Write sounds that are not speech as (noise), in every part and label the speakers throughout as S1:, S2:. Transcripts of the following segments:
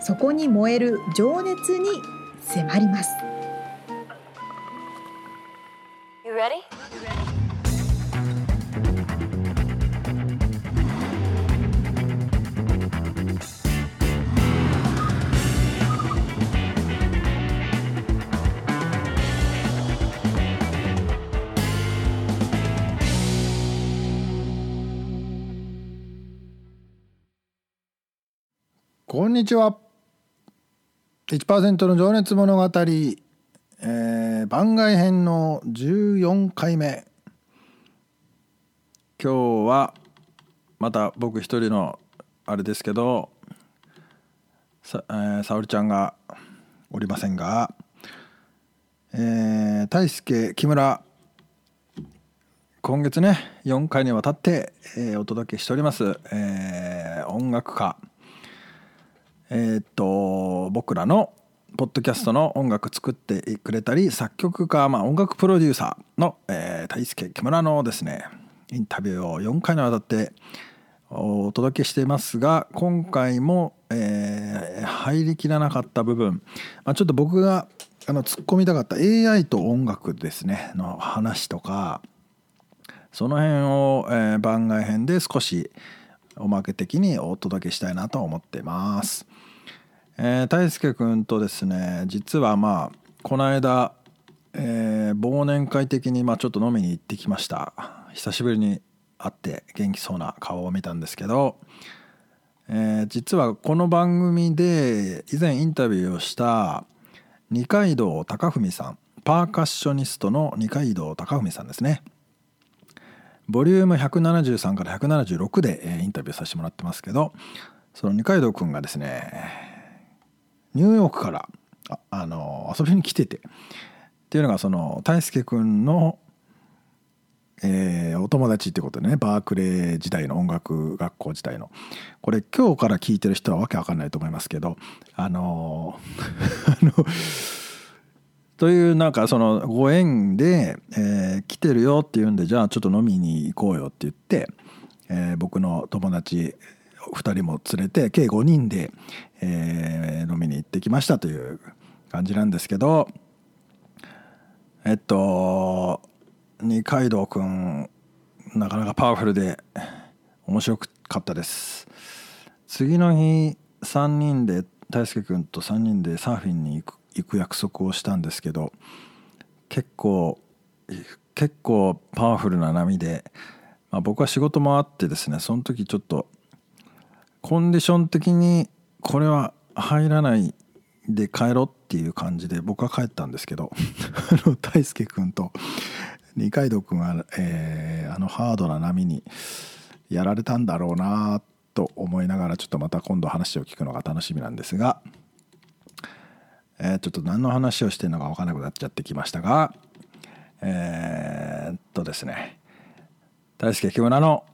S1: そこに燃える情熱に迫ります。You ready?
S2: こんにちは。1%の情熱物語、えー、番外編の14回目。今日はまた僕一人のあれですけどさ、えー、沙織ちゃんがおりませんが、えー、大輔木村今月ね4回にわたって、えー、お届けしております、えー、音楽家えー、っと僕らのポッドキャストの音楽作ってくれたり作曲家、まあ、音楽プロデューサーの、えー、大輔木村のですねインタビューを4回にわたってお届けしていますが今回も、えー、入りきらなかった部分、まあ、ちょっと僕があの突っ込みたかった AI と音楽ですねの話とかその辺を、えー、番外編で少しおまけ的にお届けしたいなと思ってます。えー、大輔君とですね実はまあこの間、えー、忘年会的にまあちょっと飲みに行ってきました。久しぶりに会って元気そうな顔を見たんですけど、えー、実はこの番組で以前インタビューをした二階堂貴文さんパーカッショニストの二階堂貴文さんですね。ボリューム173から176でインタビューさせてもらってますけどその二階堂君がですねニューヨークからああの遊びに来てて。っていうのがその大輔君の、えー、お友達ってことでね。バークレー時代の音楽学校時代の。これ今日から聞いてる人はわけわかんないと思いますけどあの (laughs) あのというなんかそのご縁で、えー、来てるよっていうんでじゃあちょっと飲みに行こうよって言って、えー、僕の友達2人も連れて計5人で、えー、ってきましたという感じなんですけどえっと二階堂くんなかなかパワフルで面白かったです。次の日3人で大輔君と3人でサーフィンに行く行く約束をしたんですけど結構結構パワフルな波で、まあ、僕は仕事もあってですねその時ちょっとコンディション的にこれは入らないで帰ろうっていう感じで僕は帰ったんですけど (laughs) 大輔君と二階堂君は、えー、あのハードな波にやられたんだろうなと思いながらちょっとまた今度話を聞くのが楽しみなんですが、えー、ちょっと何の話をしてるのか分からなくなっちゃってきましたがえー、っとですね。大輔木村の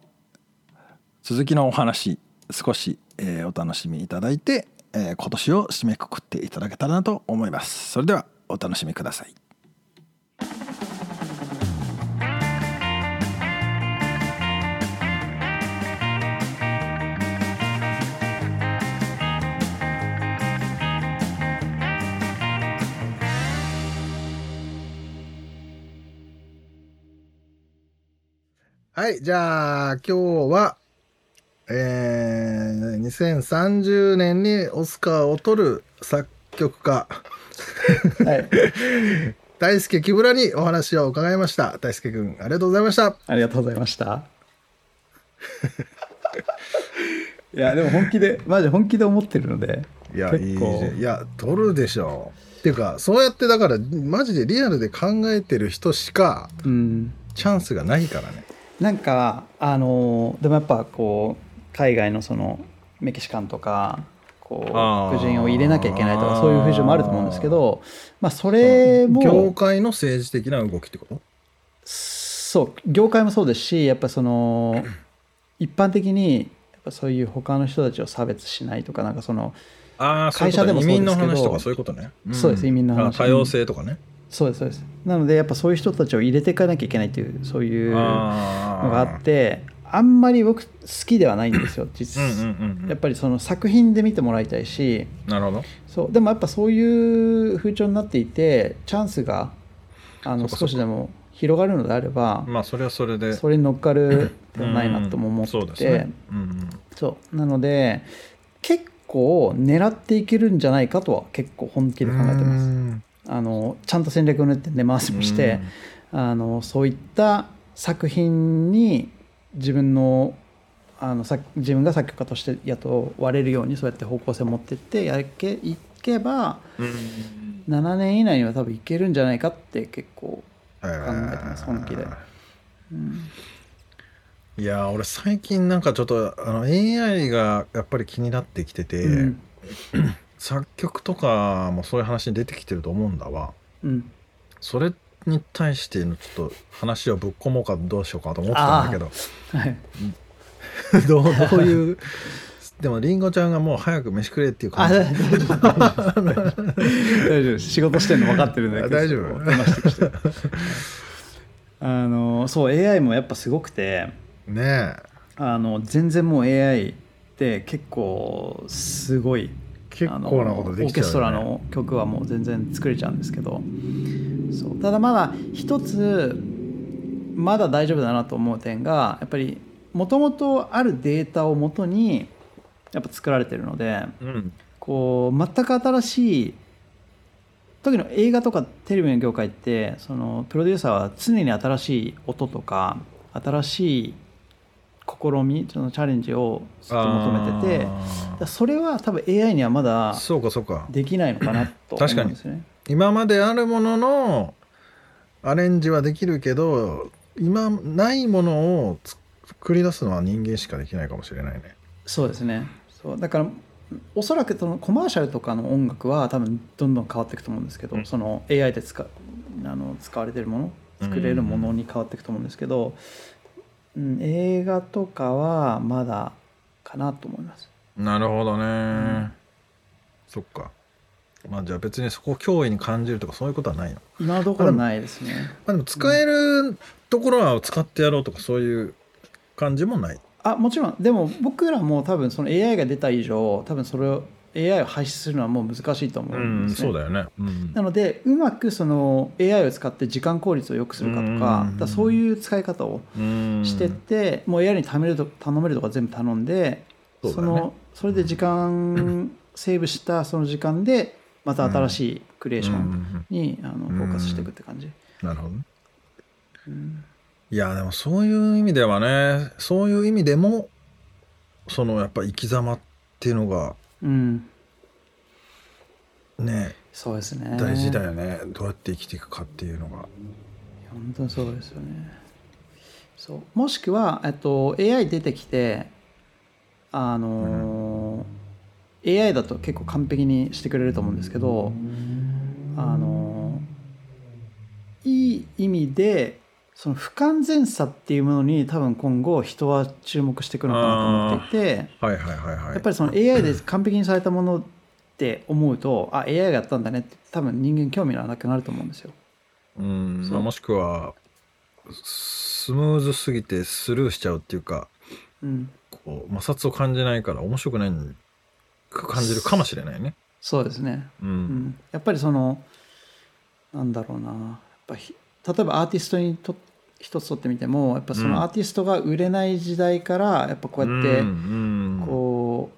S2: 続きのお話少し、えー、お楽しみいただいて、えー、今年を締めくくっていただけたらなと思います。それではお楽しみください。はい、じゃあ今日はえー、2030年にオスカーを取る作曲家、はい、(laughs) 大輔木村にお話を伺いました。大輔君、ありがとうございました。
S3: ありがとうございました。いや、でも本気で、マジ本気で思ってるので。
S2: いや、いいいや、取るでしょう。っていうか、そうやってだから、マジでリアルで考えてる人しか、うん、チャンスがないからね。
S3: なんか、あの、でもやっぱこう、海外のそのメキシカンとかこう副人を入れなきゃいけないとかそういう風潮もあると思うんですけどまあそれも
S2: 業界の政治的な動きってこと？
S3: そう業界もそうですしやっぱその (clears throat) 一般的にやっぱそういう他の人たちを差別しないとかなんかその
S2: ああ
S3: 会社でも
S2: 移民の
S3: そうですけど
S2: 話とかそういうことね、ん。
S3: そうです移民の話。
S2: あ多様性とかね、
S3: そうですそうです。なのでやっぱそういう人たちを入れていかなきゃいけないっていうそういうの
S2: あ
S3: があってあんまり僕好きではないんですよ。(clears throat) 実
S2: うんうん
S3: やっぱりその作品で見てもらいたいし。
S2: なるほど。
S3: そう。でもやっぱそういう風潮になっていてチャンスがあの少しでも広がるのであれば
S2: まあそれはそれで。
S3: それに乗っかるではないなとも思って
S2: うんそうです
S3: て
S2: ね。うんうん
S3: そう。なので結構狙っていけるんじゃないかとは結構本気で考えてます。
S2: うん。
S3: あのちゃんと戦略を練って根回しもしてあのそういった作品に自分のあのさ自分が作曲家として雇われるようにそうやって方向性を持っていってやけいけば
S2: うん。
S3: 7年以内には多分いけるんじゃないかって結構、
S2: 考
S3: 考えてます本気で。うん。
S2: いやー俺最近なんかちょっとあの AI がやっぱり気になってきてて、
S3: うん。
S2: 作曲とかもそういう話に出てきてると思うんだわ。
S3: うん。
S2: それに対してのちょっと話をぶっ込もうかどうしようかと思ってたんだけど。
S3: はい。(laughs)
S2: どうどういうでもりんごちゃんがもう早く飯くれっていう
S3: あ
S2: 感じ。
S3: 大丈夫。仕事してんの分かってるんだけど。
S2: あ大丈夫。
S3: あのそう AI もやっぱすごくて。
S2: ねえ。
S3: あの全然もう AI って結構すごい
S2: 結構なことできちゃうよね。
S3: オーケストラの曲はもう全然作れちゃうんですけど。そう。ただまだ一つまだ大丈夫だなと思う点がやっぱりもともとあるデータをもとにやっぱ作られてるので
S2: うん。
S3: こう全く新しい特に映画とかテレビの業界ってそのプロデューサーは常に新しい音とか新しい試みそのチャレンジをずっと求めててそれは多分 AI にはまだ
S2: そうかそうか。
S3: できないのかなと思うんですよね。
S2: 今まであるもののアレンジはできるけど今ないものを作り出すのは人間しかできないかもしれないね。
S3: そうですね。そう。だからおそらくそのコマーシャルとかの音楽は多分どんどん変わっていくと思うんですけど、
S2: うん。
S3: その AI で使あの使われてるもの作れるものに変わっていくと思うんですけど、うん、映画とかはまだかなと思います。
S2: なるほどね、そっか。まあじゃあ別にそこを脅威に感じるとかそういうことはないの？
S3: 今のところないですね。
S2: まあでも使えるところは使ってやろうとかそういう感じもない？
S3: あもちろん。でも僕らも多分その AI が出た以上多分それを AI を廃止するのはもう難しいと思うんですね。
S2: そうだよね、うん。
S3: なのでうまくその AI を使って時間効率を良くするかとか
S2: うん。
S3: だそういう使い方を
S2: うん
S3: してって、もう AI に頼めると頼めるとか全部頼んでそ,、
S2: ね。
S3: のそれで時間セーブしたその時間でまた新しいクリエーション
S2: うん。
S3: に、あのフォーカスしていくって感じ。
S2: なるほどね。
S3: うん。
S2: いやでもそういう意味ではねそういう意味でもそのやっぱ生き様っていうのが
S3: うん。
S2: ね。
S3: そうですね。
S2: 大事だよね、どうやって生きていくかっていうのが。
S3: 本当にそうですよね。そう。もしくは、えっと、AI 出てきてあのー AI だと結構完璧にしてくれると思うんですけどあのーいい意味でその不完全さっていうものに多分今後人は注目していくのかなと思っていて
S2: はいはいはいはい。
S3: やっぱりその AI で完璧にされたものって思うとあ AI がやったんだねって多分人間興味がなくなると思うんですよ。
S2: うんもしくはスムーズすぎてスルーしちゃうっていうか
S3: うん。
S2: こう摩擦を感じないから面白くないく感じるかもしれないね。
S3: そうですね、
S2: う
S3: うんん、やっぱりそのなんだろうな。やっぱひ例えばアーティストにと一つとってみてもやっぱそ
S2: うん
S3: のアーティストが売れない時代からやっぱこうやって
S2: うん
S3: こ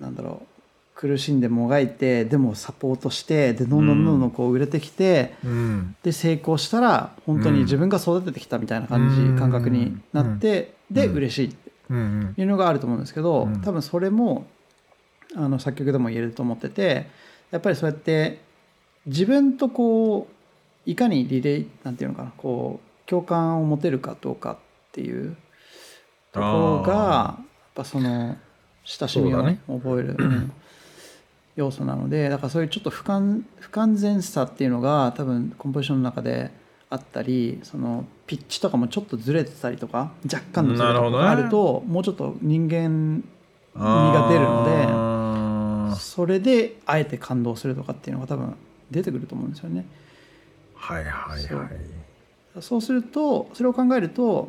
S3: うなんだろう苦しんでもがいてでもサポートしてでどんどんどんどんこう売れてきて、
S2: うん。
S3: で成功したら本当に自分が育ててきたみたいな感じ、
S2: うん。
S3: 感覚になって、で
S2: うん。
S3: 嬉しいっていうのがあると思うんですけど、
S2: うん。
S3: 多分それもあの作曲でも言えると思っててやっぱりそうやって自分とこういかにリレーなんていうのかなこう共感を持てるかどうかっていうところがやっぱその親しみを
S2: ね。
S3: 覚える、うん要素なのでだからそういうちょっと不完不完全さっていうのが多分コンポジションの中であったりそのピッチとかもちょっとずれてたりとか若干のずれとかがあるともうちょっと人間味が出るので
S2: の
S3: それであえて感動するとかっていうのが多分出てくると思うんですよね。
S2: はいはい
S3: そう
S2: はい。
S3: そう。するとそれを考えると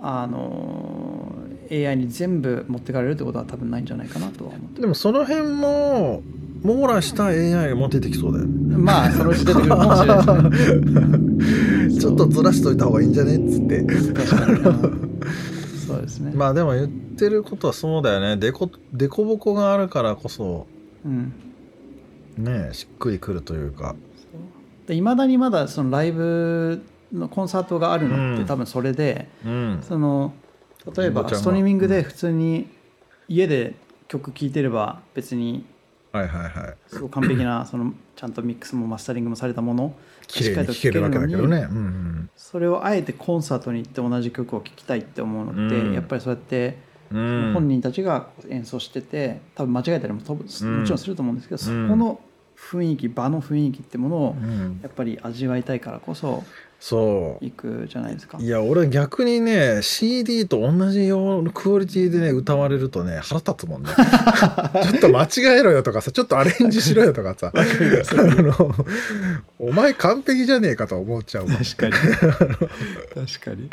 S3: あの AI に全部持ってかれるってことは多分ないんじゃないかなとは思って。
S2: でもその辺も網羅した AI も出てきそうだよね。
S3: まあそのうち出てくるかもしれない。ね (laughs)
S2: ちょっとずらしといた方がいいんじゃねっつって。
S3: 確かそうですね、
S2: まあでも言ってることはそうだよね。でこでこぼこがあるからこそ
S3: うん。
S2: ねしっくりくるというか
S3: いまだにまだそのライブのコンサートがあるのって
S2: うん。
S3: 多分それで、
S2: うん。
S3: その例えばストリーミングで普通に家で曲聴いてれば別に
S2: はいはいはい。
S3: すごく完璧な (clears throat) そのちゃんとミックスもマスタリングもされたもの
S2: 綺麗に聴けるわけだけどね。うんうん。
S3: それをあえてコンサートに行って同じ曲を聴きたいって思うのって、
S2: うん。
S3: やっぱりそうやって
S2: うん。
S3: 本人たちが演奏してて多分間違えたりもともち
S2: うん。
S3: ろんすると思うんですけど、
S2: うん。
S3: そこの雰囲気場の雰囲気ってものを
S2: うん。
S3: やっぱり味わいたいからこそ
S2: そう。
S3: 行くじゃないですか。
S2: いや俺逆にね CD と同じようなクオリティでね歌われるとね腹立つもんね。(laughs) ちょっと間違えろよとかさちょっとアレンジしろよとかさ。(laughs) あのお前完璧じゃねえかと思っちゃう
S3: 確かに。(laughs) 確かに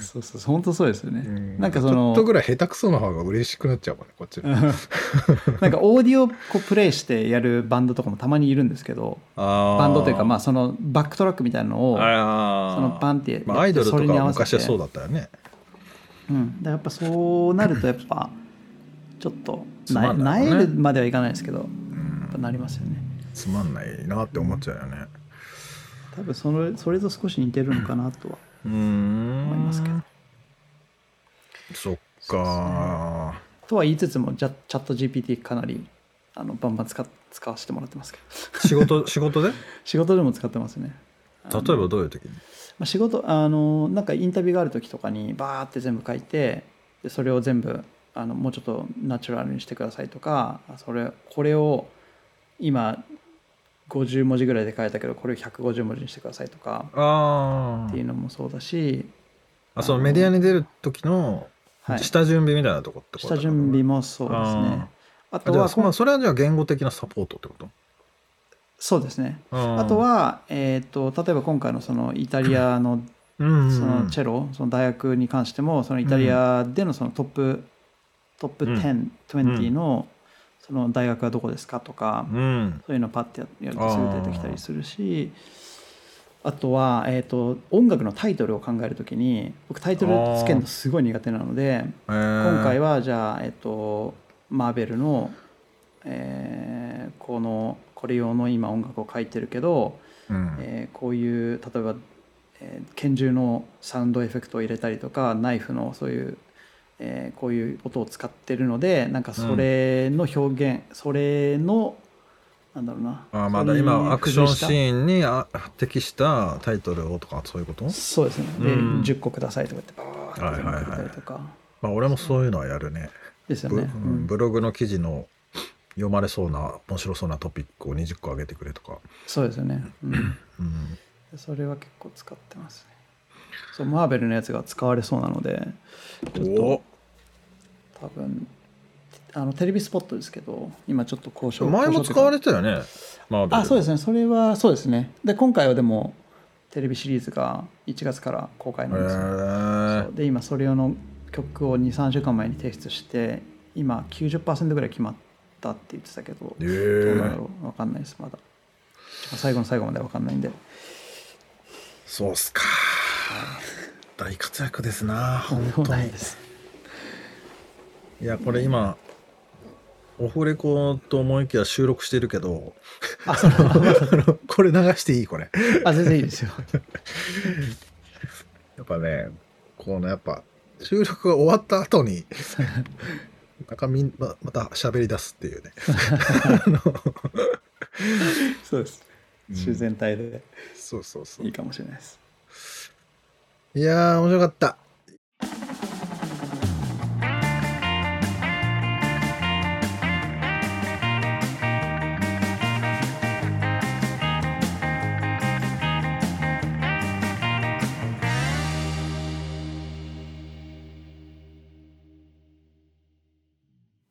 S3: そうそう本当そうですよね、
S2: うん。
S3: なんかそ
S2: ちょっ
S3: の
S2: とぐらい下手くその方が嬉しくなっちゃうもんねこっち。(laughs)
S3: なんかオーディオこうプレイしてやるバンドとかもたまにいるんですけどバ
S2: バ
S3: ンドというかまあそのバックトラックみたいなのをそのバンってやって
S2: まあ、アイドルとか昔はそうだったよね。
S3: うん、だやっぱそうなるとやっぱ (laughs) ちょっとなん
S2: な
S3: えるまではいかないですけどやっぱなりますよね。
S2: つまんないなって思っちゃうよね。
S3: 多分それそれと少し似てるのかなとは思いますけど。
S2: そっか。
S3: とは言いつつもじゃチャット GPT かなりあのバンバン使っ使わせてもらってますけど。
S2: 仕事仕事で？(laughs)
S3: 仕事でも使ってますね。
S2: 例えばどういう時に？
S3: まあ、仕事あのなんかインタビューがある時とかにバーって全部書いてでそれを全部あのもうちょっとナチュラルにしてくださいとかそれこれを今50文字ぐらいで書いたけどこれを150文字にしてくださいとか
S2: あ
S3: っていうのもそうだし、
S2: あそのメディアに出る時の
S3: はい、
S2: 下準備みたいなとこってこと
S3: 下準備もそうですね。あとは
S2: まあそれはじゃあ言語的なサポートってこと？
S3: そうですね。
S2: あ
S3: あと、は、えー、と例えば今回のそのイタリアの
S2: うんうんうん。
S3: そのチェロその大学に関してもそのイタリアでのそのトップ、トップ10、20のその大学はどこですかとか、
S2: うん。
S3: そういうのをパッてややるとすぐ出てきたりするしあとは、えー、と音楽のタイトルを考えるときに僕タイトルつけるのすごい苦手なので今
S2: 今
S3: 回はじゃあ、えー、とマーベルの、えーこのこれ用の今音楽を書いてるけど、
S2: うん。
S3: えーこういう例えば、えー拳銃のサウンドエフェクトを入れたりとかナイフのそういう、えーこういう音を使ってるのでなんかそれの表現、それのなんだろうな
S2: あまだ今アクションシーンにあ適したタイトルをとかそういうこと？
S3: たそうですね。で、
S2: うん。
S3: 10個くださいとか言ってバーって全部くれたりとか、
S2: まあ俺もそういうのはやるね。ブ,、
S3: ですよね、うん。
S2: ブログの記事の読まれそうな面白そうなトピックを20個上げてくれとか、
S3: そうですよね、うん。
S2: うん、
S3: でそれは結構使ってますねそうマーベルのやつが使われそうなのでちょっと多分あのテレビスポットですけど今ちょっと交渉
S2: 前も使われてたよねマーベル。
S3: あそうですね。それはそうですね。で今回はでもテレビシリーズが1月から公開なんですで今それ用の曲を23週間前に提出して今90%ぐらい決まったって言ってたけど
S2: へ
S3: どう
S2: ー
S3: なんだろう分かんないですまだ。最後の最後まで分かんないんで。
S2: そうっすか大活躍ですな本当に。
S3: ない
S2: やこれ今オフレコと思いきや収録してるけど
S3: あそ
S2: の (laughs) これ流していい？これ。
S3: あ全然いいですよ。(laughs)
S2: やっぱねこのやっぱ収録が終わった後になんかみんままた喋り出すっていうね。(laughs)
S3: そうです。
S2: うん。
S3: 自然体で。
S2: そうそうそう。
S3: いいかもしれないです
S2: いやー、面白かった。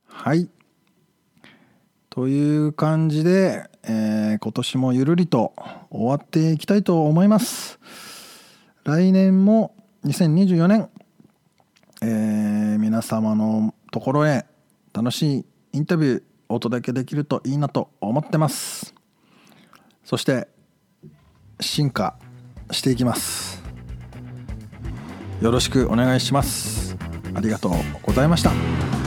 S2: はいという感じで、えー、今年もゆるりと終わっていきたいと思います。来年も2024年、えー皆様のところへ楽しいインタビューお届けできるといいなと思ってます。そして進化していきます。よろしくお願いします。ありがとうございました。